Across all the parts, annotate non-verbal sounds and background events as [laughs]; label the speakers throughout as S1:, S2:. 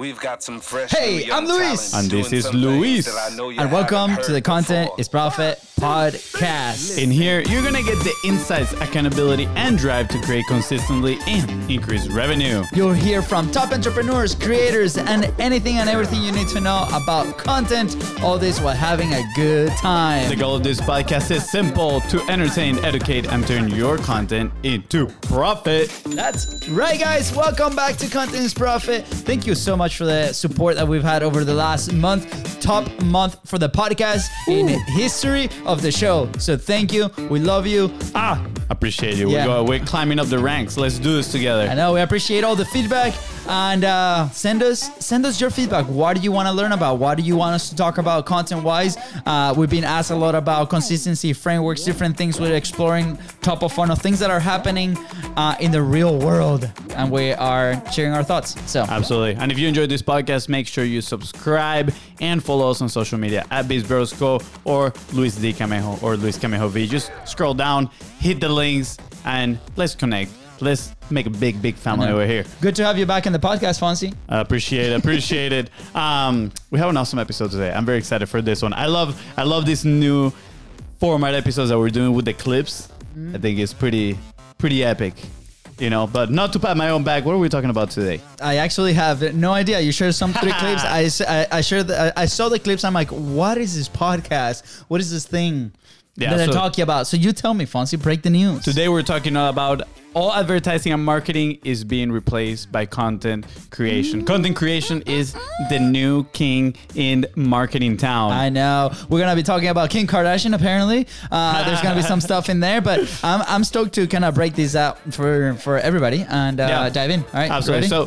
S1: We've got some fresh.
S2: Hey,
S1: new young
S2: I'm Luis.
S3: And this is Luis.
S1: that I know you
S2: And welcome to the Content
S1: before.
S2: is Profit podcast.
S3: In here, you're gonna get the insights, accountability, and drive to create consistently and increase revenue.
S2: You'll hear from top entrepreneurs, creators, and anything and everything you need to know about content. All this while having a good time.
S3: The goal of this podcast is simple to entertain, educate, and turn your content into profit.
S2: That's right, guys. Welcome back to Content is Profit. Thank you so much for the support that we've had over the last month. Top month for the podcast in history of the show. So thank you. We love you.
S3: Ah, appreciate you.
S2: Yeah.
S3: We're, go, we're climbing up the ranks. Let's do this together.
S2: I know we appreciate all the feedback and uh, send us send us your feedback. What do you want to learn about? What do you want us to talk about content wise? Uh, we've been asked a lot about consistency frameworks, different things. We're exploring top of funnel things that are happening uh, in the real world, and we are sharing our thoughts. So
S3: Absolutely. And if you enjoyed this podcast, make sure you subscribe and follow us on social media at BizBrosco or Luis D. Camejo or Luis Camejo V. Just scroll down, hit the links, and let's connect. Let's make a big, big family over here.
S2: good to have you back in the podcast, Fonzie.
S3: I appreciate it. Appreciate it. [laughs] Um, we have an awesome episode today. I'm very excited for this one. I love I love this new format episodes that we're doing with the clips. I think it's pretty pretty epic. You know, but not to pat my own back. What are we talking about today?
S2: I actually have no idea. You shared some three clips. [laughs] I, s- I, I shared. The, I I saw the clips. I'm like, what is this podcast? What is this thing
S3: Yeah,
S2: that they're
S3: so-
S2: talking about? So you tell me, Fonzie. Break the news.
S3: Today we're talking about all advertising and marketing is being replaced by content creation. Content creation is the new king in marketing town.
S2: I know. We're gonna be talking about Kim Kardashian. Apparently, uh, there's gonna be some [laughs] stuff in there, but I'm, I'm stoked to kind of break these out for for everybody and uh,
S3: Yeah.
S2: dive in. All right,
S3: Absolutely. So,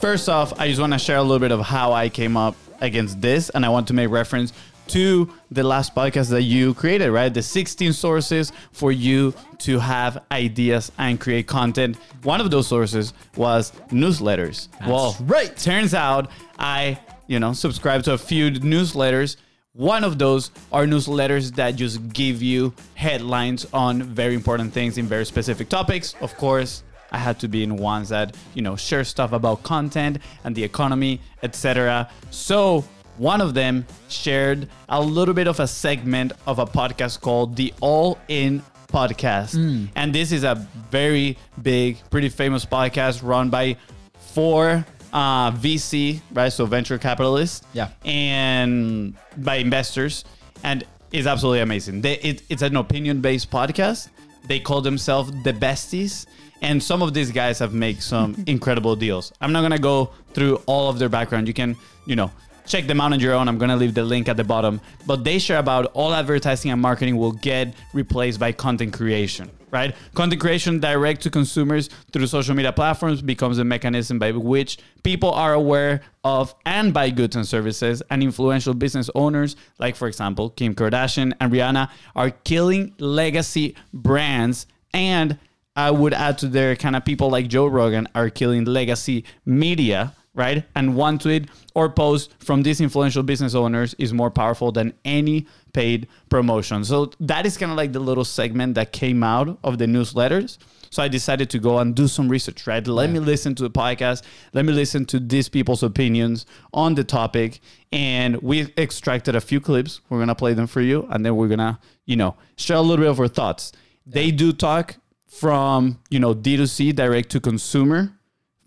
S3: first off, I just want to share a little bit of how I came up against this, and I want to make reference to the last podcast that you created, right? The 16 sources for you to have ideas and create content. One of those sources was newsletters. well,
S2: right.
S3: Turns out I, you know, subscribe to a few newsletters. One of those are newsletters that just give you headlines on very important things in very specific topics. Of course, I had to be in ones that, you know, share stuff about content and the economy, etc. So, one of them shared a little bit of a segment of a podcast called The All In Podcast. And this is a very big, pretty famous podcast run by four uh, VC, right? So venture capitalists,
S2: Yeah.
S3: and by investors, and it's absolutely amazing. They, it, it's an opinion-based podcast. They call themselves the besties, and some of these guys have made some [laughs] incredible deals. I'm not gonna go through all of their background. You can, you know. Check them out on your own. I'm gonna leave the link at the bottom. But they share about all advertising and marketing will get replaced by content creation right? Content creation direct to consumers through social media platforms becomes a mechanism by which people are aware of and buy goods and services. And influential business owners, like for example, Kim Kardashian and Rihanna, are killing legacy brands. And I would add to their kind of people like Joe Rogan are killing legacy media right? And one tweet or post from these influential business owners is more powerful than any paid promotion. So that is kind of like the little segment that came out of the newsletters. So I decided to go and do some research, right? Let me listen to the podcast. Let me listen to these people's opinions on the topic. And we extracted a few clips. We're going to play them for you. And then we're going to, you know, share a little bit of our thoughts. They do talk from, you know, D2C, direct to consumer,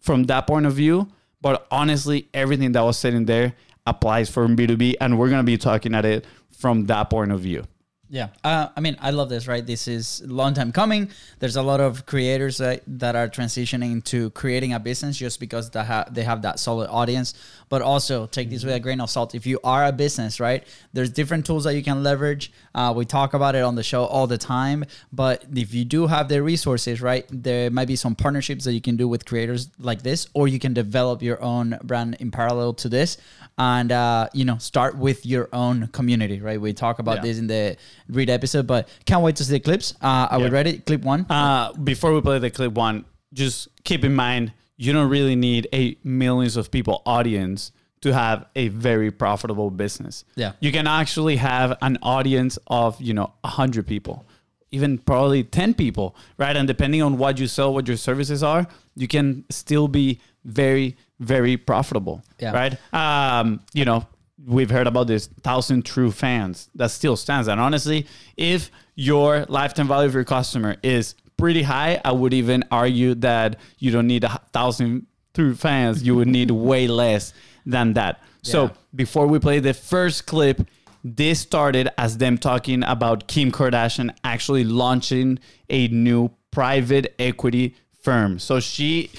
S3: from that point of view. But honestly, everything that was said in there applies for B2B, and we're gonna be talking at it from that point of view.
S2: Yeah, uh, I mean, I love this. Right, this is long time coming. There's a lot of creators that, that are transitioning to creating a business just because they, ha- they have that solid audience. But also take this with a grain of salt. If you are a business, right, there's different tools that you can leverage. Uh, we talk about it on the show all the time. But if you do have the resources, right, there might be some partnerships that you can do with creators like this, or you can develop your own brand in parallel to this, and uh, you know, start with your own community. Right, we talk about
S3: Yeah.
S2: this in the read episode, but can't wait to see the clips. Uh, are we
S3: Yeah.
S2: ready? Clip one.
S3: Uh, before we play the clip one, just keep in mind you don't really need a millions of people audience to have a very profitable business.
S2: Yeah.
S3: You can actually have an audience of, you know, 100 people, even probably 10 people, right? And depending on what you sell, what your services are, you can still be very, very profitable.
S2: Yeah.
S3: Right. Um, you know, we've heard about this thousand true fans that still stands. And honestly, if your lifetime value of your customer is pretty high, I would even argue that you don't need a thousand true fans. You would need way less than that. So before we play the first clip, this started as them talking about Kim Kardashian actually launching a new private equity firm. So she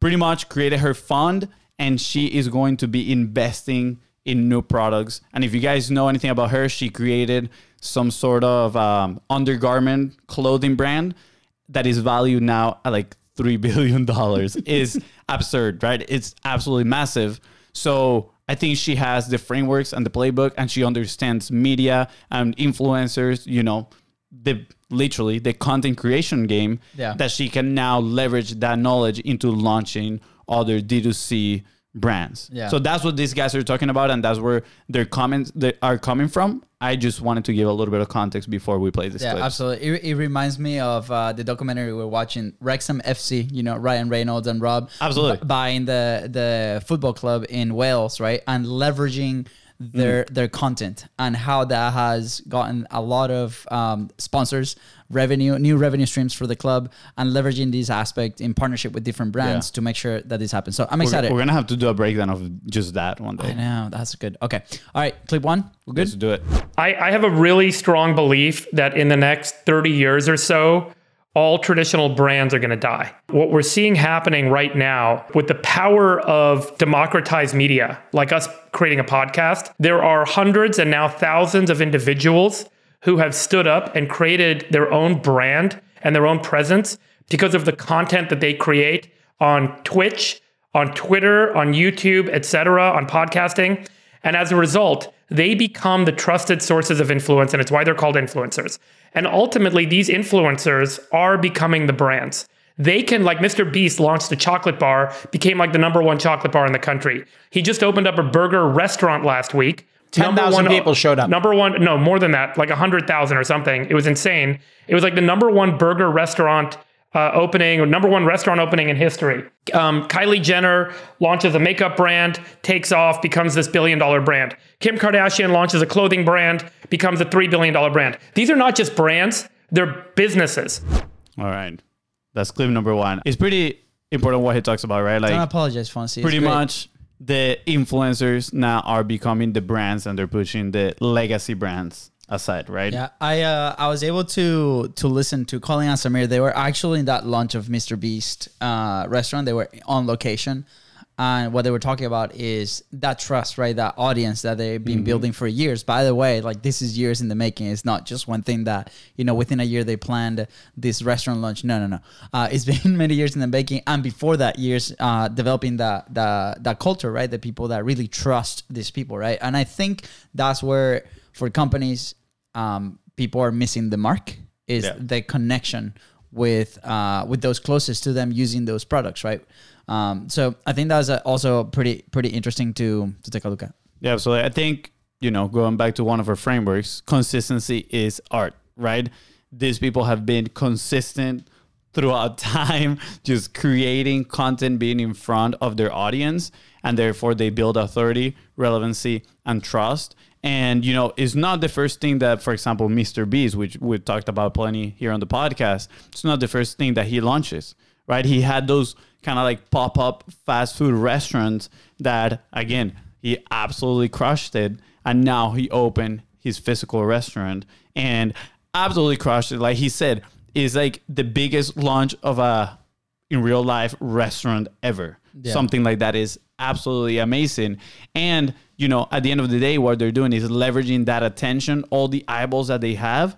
S3: pretty much created her fund and she is going to be investing in new products. And if you guys know anything about her, she created some sort of um, undergarment clothing brand that is valued now at like three [laughs] billion dollars is absurd, right? It's absolutely massive. So I think she has the frameworks and the playbook, and she understands media and influencers. You know, the literally the content creation game
S2: Yeah.
S3: that she can now leverage that knowledge into launching other D2C brands.
S2: Yeah.
S3: So that's what these guys are talking about, and that's where their comments that are coming from. I just wanted to give a little bit of context before we play this
S2: Yeah,
S3: clip.
S2: absolutely. It, it reminds me of uh, the documentary we're watching, Wrexham FC. You know, Ryan Reynolds and Rob.
S3: Absolutely.
S2: bu- buying the the football club in Wales, right, and leveraging their
S3: Mm.
S2: their content and how that has gotten a lot of um, sponsors, revenue, new revenue streams for the club, and leveraging this aspect in partnership with different brands
S3: Yeah.
S2: to make sure that this happens. So I'm
S3: We're,
S2: excited.
S3: we're gonna have to do a breakdown of just that one day
S2: I
S3: day.
S2: know that's good. Okay, all right, clip one. We're good.
S3: Let's do it.
S1: I, I have a really strong belief that in the next 30 years or so, all traditional brands are going to die. What we're seeing happening right now with the power of democratized media, like us creating a podcast, there are hundreds and now thousands of individuals who have stood up and created their own brand and their own presence because of the content that they create on Twitch, on Twitter, on YouTube, etc., on podcasting. And as a result, they become the trusted sources of influence, and it's why they're called influencers. And ultimately, these influencers are becoming the brands. They can, like Mr. Beast launched a chocolate bar, became like the number one chocolate bar in the country. He just opened up a burger restaurant last week.
S4: 10,000
S1: Number one- uh,
S4: people showed up.
S1: Number one, no, more than that, like 100,000 or something. It was insane. It was like the number one burger restaurant uh, opening, or number one restaurant opening in history. Um, Kylie Jenner launches a makeup brand, takes off, becomes this billion dollar brand. Kim Kardashian launches a clothing brand, becomes a $3 billion brand. These are not just brands, they're businesses.
S3: All right. That's clip number one. It's pretty important what he talks about, right?
S2: Don't apologize, Fonzie.
S3: Pretty
S2: great.
S3: much the influencers now are becoming the brands and they're pushing the legacy brands aside, right?
S2: Yeah, I uh, I was able to to listen to Colin and Samir. They were actually in that launch of Mr. Beast uh, restaurant. They were on location, and what they were talking about is that trust, right? That audience that they've been
S3: Mm-hmm.
S2: building for years. By the way, like this is years in the making. It's not just one thing that you know within a year they planned this restaurant launch. No, no, no. Uh, it's [laughs] been many years in the making, and before that, years uh, developing that the that culture, right? The people that really trust these people, right? And I think that's where for companies um, people are missing the mark is
S3: Yeah.
S2: the connection with uh, with those closest to them using those products, right? Um, so I think that's also pretty pretty interesting to to take a look at.
S3: Yeah, so I think, you know, going back to one of our frameworks, consistency is art, right? These people have been consistent throughout [laughs] time, just creating content, being in front of their audience, and therefore they build authority, relevancy, and trust. And, you know, it's not the first thing that, for example, Mr. Beast, which we've talked about plenty here on the podcast, it's not the first thing that he launches, right? He had those kind of like pop up fast food restaurants that, again, he absolutely crushed it. And now he opened his physical restaurant and absolutely crushed it. Like he said, is like the biggest launch of a in real life restaurant ever. Something like that is absolutely amazing. And you know, at the end of the day, what they're doing is leveraging that attention, all the eyeballs that they have,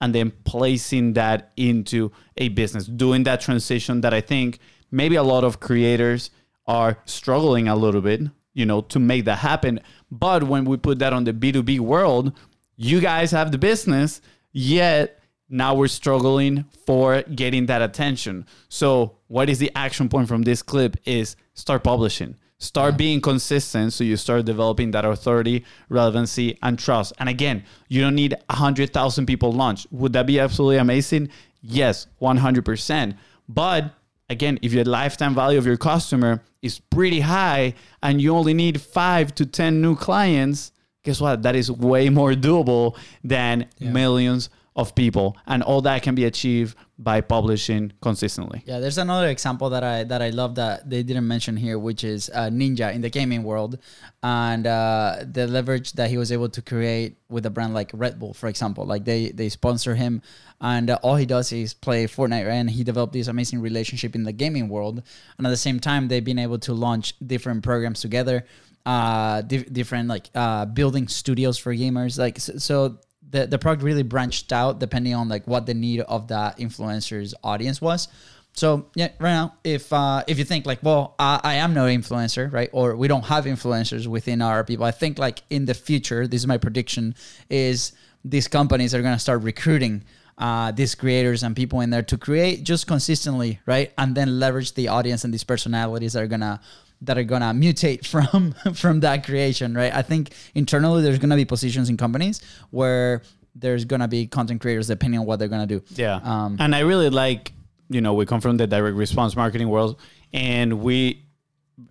S3: and then placing that into a business, doing that transition that I think maybe a lot of creators are struggling a little bit, you know, to make that happen. But when we put that on the B2B world, you guys have the business, yet now we're struggling for getting that attention. So, what is the action point from this clip is start publishing. Start being consistent so you start developing that authority, relevancy, and trust. And again, you don't need 100,000 people launch. Would that be absolutely amazing? Yes, 100%. But again, if your lifetime value of your customer is pretty high and you only need five to 10 new clients, guess what? That is way more doable than millions of people. And all that can be achieved by publishing consistently.
S2: Yeah, there's another example that I that I love that they didn't mention here, which is uh, Ninja in the gaming world, and uh, the leverage that he was able to create with a brand like Red Bull, for example. Like they they sponsor him, and uh, all he does is play Fortnite, right? and he developed this amazing relationship in the gaming world. And at the same time, they've been able to launch different programs together, uh, di- different like uh, building studios for gamers. Like so, so the, the product really branched out depending on like what the need of that influencer's audience was. So yeah, right now, if uh, if you think like, well, I, I am no influencer, right, or we don't have influencers within our people, I think like in the future, this is my prediction, is these companies are gonna start recruiting uh, these creators and people in there to create just consistently, right, and then leverage the audience and these personalities that are gonna that are gonna mutate [laughs] from from that creation, right? I think internally there's gonna be positions in companies where there's gonna be content creators depending on what they're gonna do.
S3: Yeah.
S2: Um,
S3: and I really like, you know, we come from the direct response marketing world and we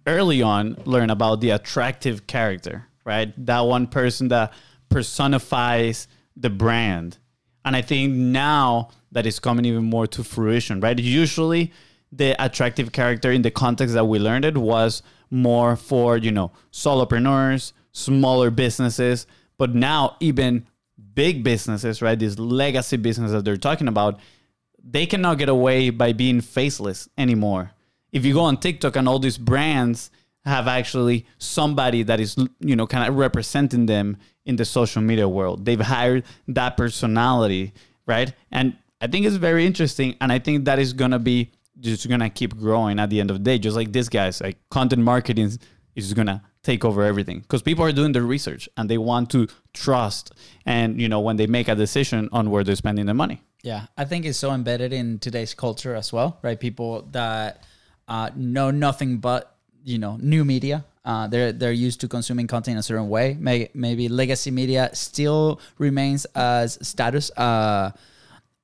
S3: early on learn about the attractive character, right? That one person that personifies the brand. And I think now that is coming even more to fruition, right? Usually the attractive character in the context that we learned it was more for, you know, solopreneurs, smaller businesses, but now even big businesses, right? These legacy businesses that they're talking about, they cannot get away by being faceless anymore. If you go on TikTok and all these brands have actually somebody that is, you know, kind of representing them in the social media world. They've hired that personality, right? And I think it's very interesting. And I think that is going to be just to keep growing at the end of the day. Just like this guys, like content marketing is to take over everything because people are doing their research and they want to trust and you know when they make a decision on where they're spending their money
S2: Yeah, I think it's so embedded in today's culture as well, right? People that uh, know nothing but you know new media. Uh, they're they're used to consuming content in a certain way. May, maybe legacy media still remains as status. Uh,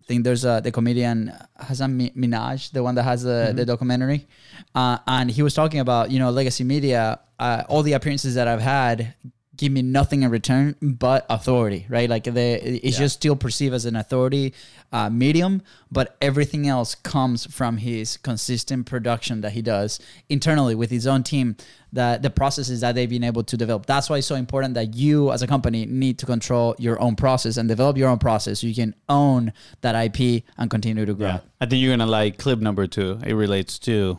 S2: I think there's a the comedian Hasan Mi- Minhaj, the one that has the, the documentary, uh, and he was talking about you know legacy media. Uh, all the appearances that I've had give me nothing in return but authority, right? Like the it's just still perceived as an authority uh, medium, but everything else comes from his consistent production that he does internally with his own team. That the processes that they've been able to develop. That's why it's so important that you, as a company, need to control your own process and develop your own process so you can own that IP and continue to grow. Yeah.
S3: i think you're gonna like clip number two it relates to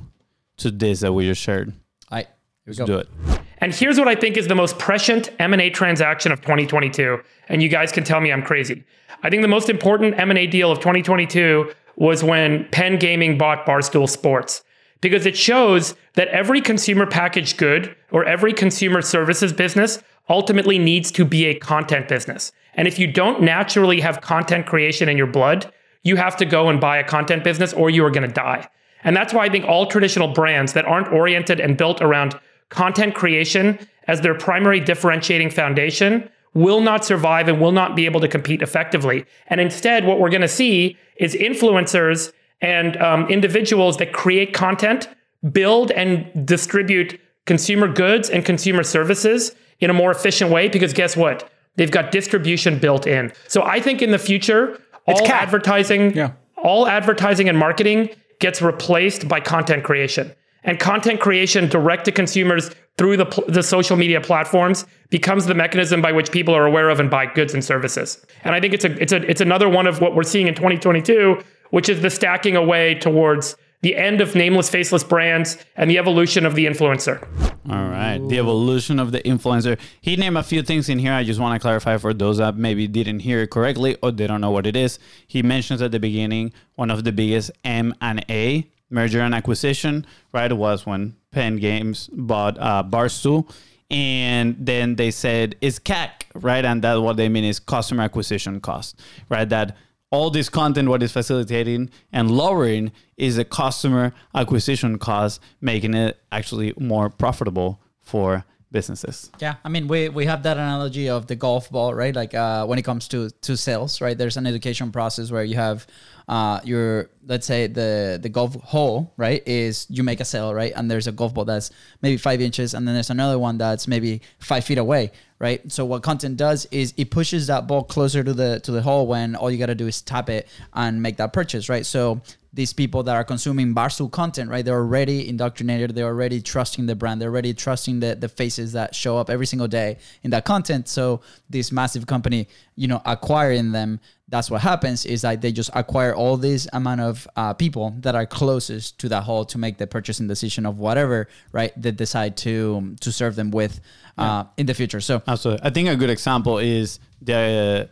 S3: to this that we just shared
S2: All right, here we
S3: let's
S2: go.
S3: do it
S1: And here's what I think is the most prescient M&A transaction of 2022, and you guys can tell me I'm crazy. I think the most important M&A deal of 2022 was when Penn Gaming bought Barstool Sports because it shows that every consumer packaged good or every consumer services business ultimately needs to be a content business. And if you don't naturally have content creation in your blood, you have to go and buy a content business or you are going to die. And that's why I think all traditional brands that aren't oriented and built around content creation as their primary differentiating foundation will not survive and will not be able to compete effectively. And instead, what we're going to see is influencers and um, individuals that create content, build and distribute consumer goods and consumer services in a more efficient way because guess what? They've got distribution built in. So I think in the future, all advertising,
S4: Yeah.
S1: all advertising and marketing gets replaced by content creation. And content creation direct to consumers through the, the social media platforms becomes the mechanism by which people are aware of and buy goods and services. And I think it's a it's a it's another one of what we're seeing in 2022, which is the stacking away towards the end of nameless faceless brands and the evolution of the influencer.
S3: All right. The evolution of the influencer. He named a few things in here. I just want to clarify for those that maybe didn't hear it correctly or they don't know what it is. He mentions at the beginning one of the biggest M and A merger and acquisition, right? It was when Penn Games bought uh, Barstool. And then they said it's CAC, right? And that what they mean is customer acquisition cost, right? That all this content what is facilitating and lowering is the customer acquisition cost making it actually more profitable for businesses.
S2: Yeah, I mean, we, we have that analogy of the golf ball, right? Like uh, when it comes to to sales, right? There's an education process where you have uh, your let's say the the golf hole, right? Is you make a sale, right? And there's a golf ball that's maybe five inches, and then there's another one that's maybe five feet away, right? So what content does is it pushes that ball closer to the to the hole when all you got to do is tap it and make that purchase, right? So these people that are consuming Barstool content, right? They're already indoctrinated. They're already trusting the brand. They're already trusting the, the faces that show up every single day in that content. So this massive company, you know, acquiring them, that's what happens is that they just acquire all this amount of uh, people that are closest to that hole to make the purchasing decision of whatever, right? They decide to to serve them with uh, in the future. So
S3: Absolutely. I think a good example is the,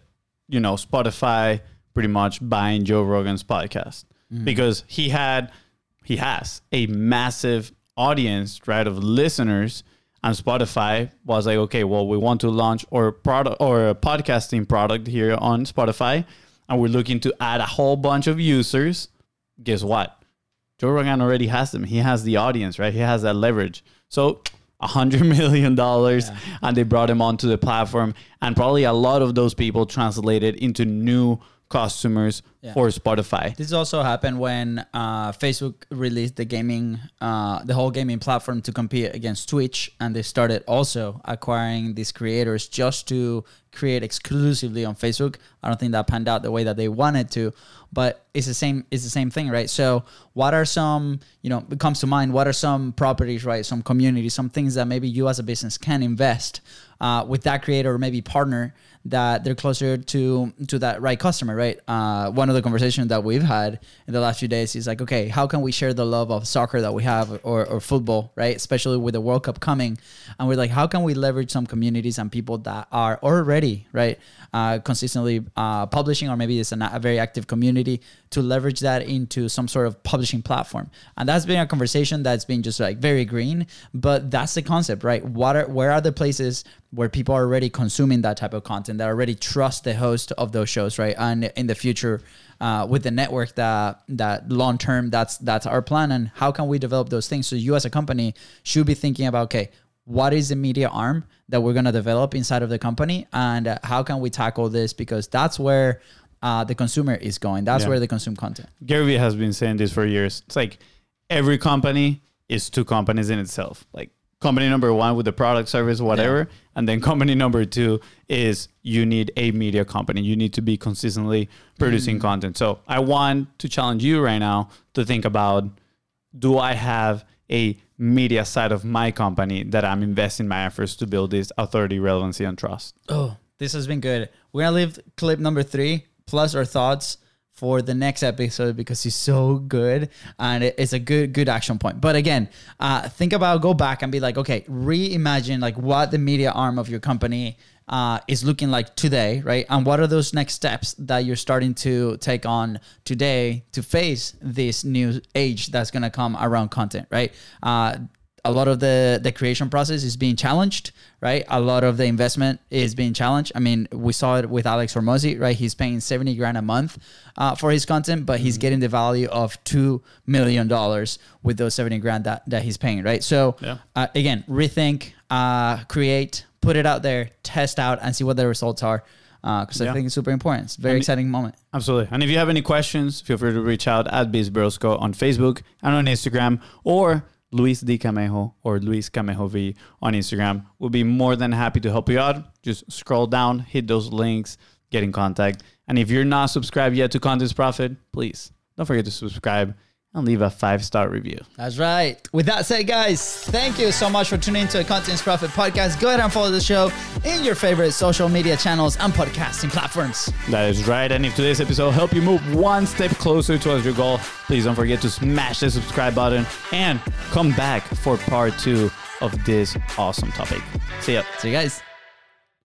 S3: you know, Spotify pretty much buying Joe Rogan's podcast Mm. because he had, he has a massive audience, right, of listeners. And Spotify was like, okay, well, we want to launch our product or a podcasting product here on Spotify, and we're looking to add a whole bunch of users. Guess what? Joe Rogan already has them. He has the audience, right? He has that leverage. So a hundred [laughs] million dollars, and they brought him onto the platform, and probably a lot of those people translated into new customers
S2: Yeah.
S3: for Spotify.
S2: This also happened when uh, Facebook released the gaming, uh, the whole gaming platform to compete against Twitch, and they started also acquiring these creators just to create exclusively on Facebook. I don't think that panned out the way that they wanted to, but it's the same. It's the same thing, right? So, what are some, you know, it comes to mind? What are some properties, right? Some communities, some things that maybe you as a business can invest uh, with that creator or maybe partner that they're closer to to that right customer, right? Uh, one of the conversations that we've had in the last few days is like, okay, how can we share the love of soccer that we have or, or football, right? Especially with the World Cup coming, and we're like, how can we leverage some communities and people that are already right, uh, consistently uh, publishing, or maybe it's a very active community to leverage that into some sort of publishing platform, and that's been a conversation that's been just like very green, but that's the concept, right? What are where are the places where people are already consuming that type of content that already trust the host of those shows, right? And in the future, uh, with the network that that long term, that's that's our plan. And how can we develop those things? So you as a company should be thinking about okay, what is the media arm that we're gonna develop inside of the company, and uh, how can we tackle this? Because that's where uh, the consumer is going. That's
S3: Yeah.
S2: where they consume content.
S3: Gary Vee has been saying this for years. It's like every company is two companies in itself. Like company number one with the product, service, whatever, and then company number two is you need a media company. You need to be consistently producing mm. content. So I want to challenge you right now to think about: Do I have a media side of my company that I'm investing my efforts to build this authority, relevancy, and trust?
S2: Oh, this has been good. We're gonna leave clip number three plus our thoughts for the next episode because he's so good and it's a good good action point. But again, uh, think about go back and be like, okay, reimagine like what the media arm of your company uh, is looking like today, right? And what are those next steps that you're starting to take on today to face this new age that's gonna come around content, right? Uh, a lot of the the creation process is being challenged, right? A lot of the investment is being challenged. I mean, we saw it with Alex Hormozi, right? He's paying seventy grand a month uh, for his content, but he's getting the value of two million dollars with those seventy grand that that he's paying, right? So
S3: Yeah.
S2: uh, again, rethink, uh, create, put it out there, test out, and see what the results are. Because I
S3: Yeah.
S2: think it's super important. It's a very
S3: And-
S2: exciting moment.
S3: Absolutely. And if you have any questions, feel free to reach out at BizBrosco on Facebook and on Instagram or Luis D. Camejo or Luis Camejo V on Instagram. We'll be more than happy to help you out. Just scroll down, hit those links, get in contact. And if you're not subscribed yet to Contents Profit, please don't forget to subscribe and leave a five star review.
S2: That's right. With that said, guys, thank you so much for tuning into the Contents Profit podcast. Go ahead and follow the show in your favorite social media channels and podcasting platforms.
S3: That is right. And if today's episode helped you move one step closer towards your goal, please don't forget to smash the subscribe button and come back for part two of this awesome topic. See ya.
S2: See you guys.